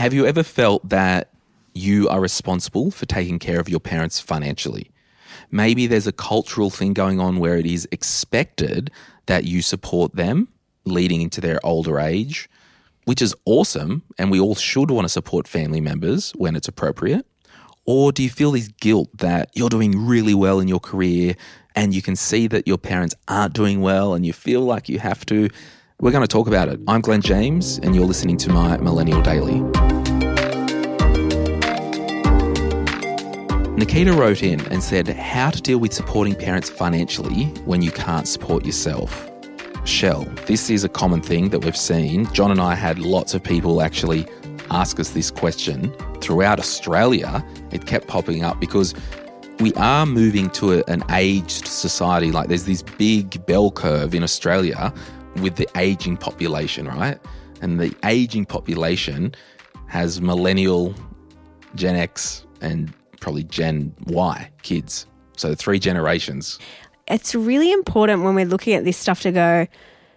Have you ever felt that you are responsible for taking care of your parents financially? Maybe there's a cultural thing going on where it is expected that you support them leading into their older age, which is awesome. And we all should want to support family members when it's appropriate. Or do you feel this guilt that you're doing really well in your career and you can see that your parents aren't doing well and you feel like you have to? We're going to talk about it. I'm Glen James, and you're listening to my Millennial Daily. Nikita wrote in and said, How to deal with supporting parents financially when you can't support yourself. Shell, this is a common thing that we've seen. John and I had lots of people actually ask us this question throughout Australia. It kept popping up because we are moving to a, an aged society. Like there's this big bell curve in Australia with the aging population, right? And the aging population has millennial, Gen X, and probably Gen Y kids. So three generations. It's really important when we're looking at this stuff to go,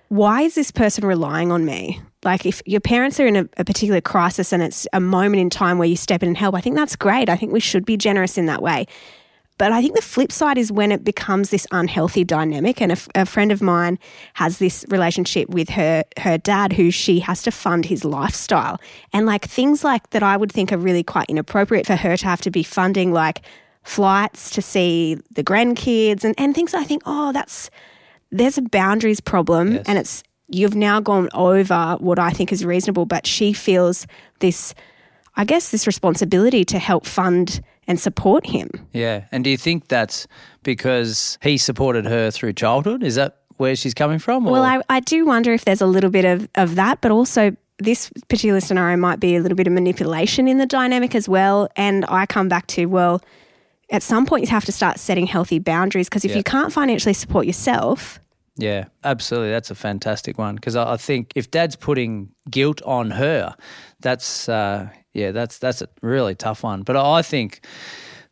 why is this person relying on me? Like, if your parents are in a, a, particular crisis and it's a moment in time where you step in and help, I think that's great. I think we should be generous in that way. But I think the flip side is when it becomes this unhealthy dynamic. And a, a friend of mine has this relationship with her her dad, who she has to fund his lifestyle, and like things like that, I would think are really quite inappropriate for her to have to be funding, like flights to see the grandkids and and things. I think, oh, that's there's a boundaries problem, yes. and it's you've now gone over what I think is reasonable. But she feels this, I guess, this responsibility to help fund and support him. Yeah. And do you think that's because he supported her through childhood? Is that where she's coming from? Or? Well, I, I do wonder if there's a little bit of, of that, but also this particular scenario might be a little bit of manipulation in the dynamic as well. And I come back to, well, at some point you have to start setting healthy boundaries because if yeah. you can't financially support yourself, yeah, absolutely. That's a fantastic one because I, think if Dad's putting guilt on her, that's uh, yeah, that's that's a really tough one. But I think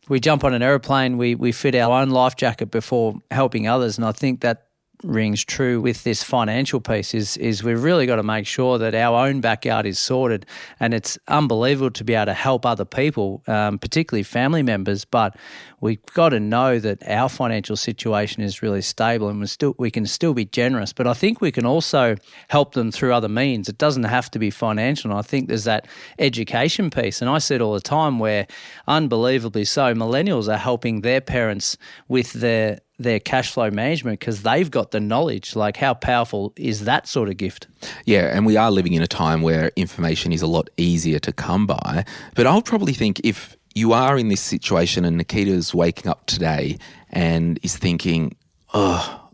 we jump on an aeroplane, we we fit our own life jacket before helping others, and I think that rings true with this financial piece is is we've really got to make sure that our own backyard is sorted and it's unbelievable to be able to help other people um, particularly family members but we've got to know that our financial situation is really stable and we still we can still be generous. But I think we can also help them through other means. It doesn't have to be financial. And I think there's that education piece. And I see it all the time where unbelievably so millennials are helping their parents with their their cash flow management because they've got the knowledge. Like, how powerful is that sort of gift? Yeah, and we are living in a time where information is a lot easier to come by. But I'll probably think if you are in this situation and Nikita's waking up today and is thinking, oh,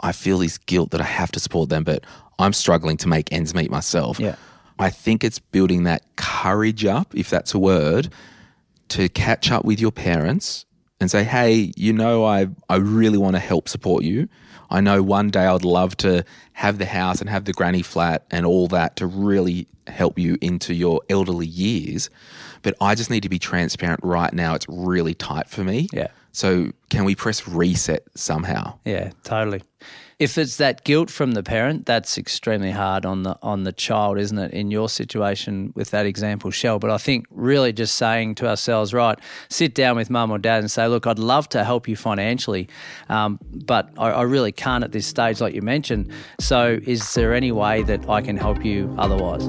I feel this guilt that I have to support them, but I'm struggling to make ends meet myself. Yeah. I think it's building that courage up, if that's a word, to catch up with your parents and say, hey, you know, I, I really want to help support you. I know one day I'd love to have the house and have the granny flat and all that to really help you into your elderly years. But I just need to be transparent right now. It's really tight for me. Yeah. So can we press reset somehow? Yeah, totally if it's that guilt from the parent, that's extremely hard on the on the child, isn't it? In your situation with that example, Shell. But I think really just saying to ourselves, right, sit down with mum or dad and say, look, I'd love to help you financially, um, but I, I really can't at this stage, like you mentioned. So, is there any way that I can help you otherwise?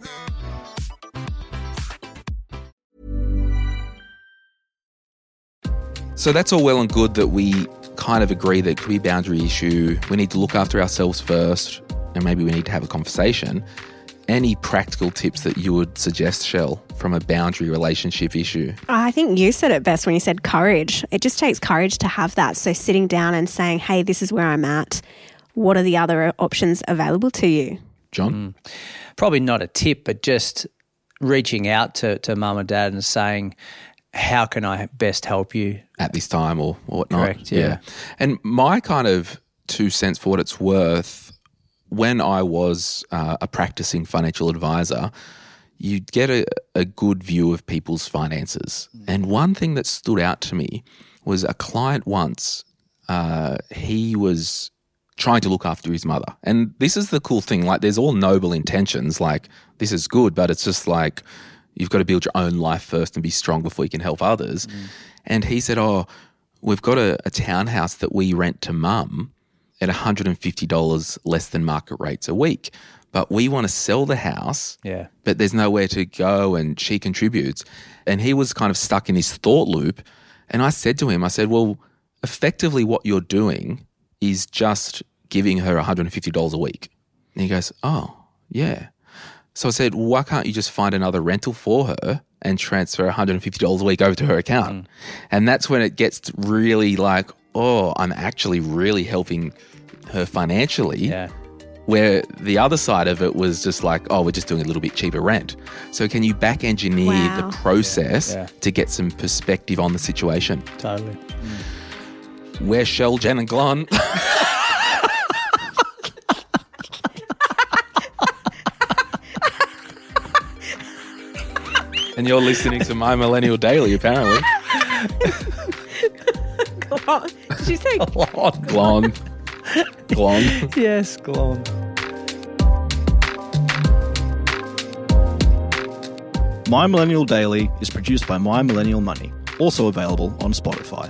So that's all well and good that we kind of agree that it could be a boundary issue. We need to look after ourselves first, and maybe we need to have a conversation. Any practical tips that you would suggest, Shell, from a boundary relationship issue? I think you said it best when you said courage. It just takes courage to have that. So sitting down and saying, hey, this is where I'm at. What are the other options available to you? John? Mm. Probably not a tip, but just reaching out to, to mum and dad and saying, how can I best help you? at this time or, or whatnot. Correct, yeah. And my kind of two cents for what it's worth, when I was uh, a practicing financial advisor, you'd get a, a good view of people's finances. And one thing that stood out to me was a client once, uh, he was trying to look after his mother. And this is the cool thing like, there's all noble intentions, like, this is good, but it's just like, you've got to build your own life first and be strong before you can help others. Mm. And he said, Oh, we've got a, a townhouse that we rent to mum at $150 less than market rates a week. But we want to sell the house, Yeah. but there's nowhere to go and she contributes. And he was kind of stuck in his thought loop. And I said to him, I said, Well, effectively, what you're doing is just giving her $150 a week. And he goes, Oh, yeah. So I said, why can't you just find another rental for her and transfer $150 a week over to her account? Mm. And that's when it gets really like, oh, I'm actually really helping her financially. Yeah. Where the other side of it was just like, oh, we're just doing a little bit cheaper rent. So can you back engineer Wow. the process Yeah. to get some perspective on the situation? Totally. Mm. Where's Shell, Jen, and Glon? and you're listening to My Millennial Daily, apparently. Did you say Glon. Glon. Yes, Glon. My Millennial Daily is produced by My Millennial Money, also available on Spotify.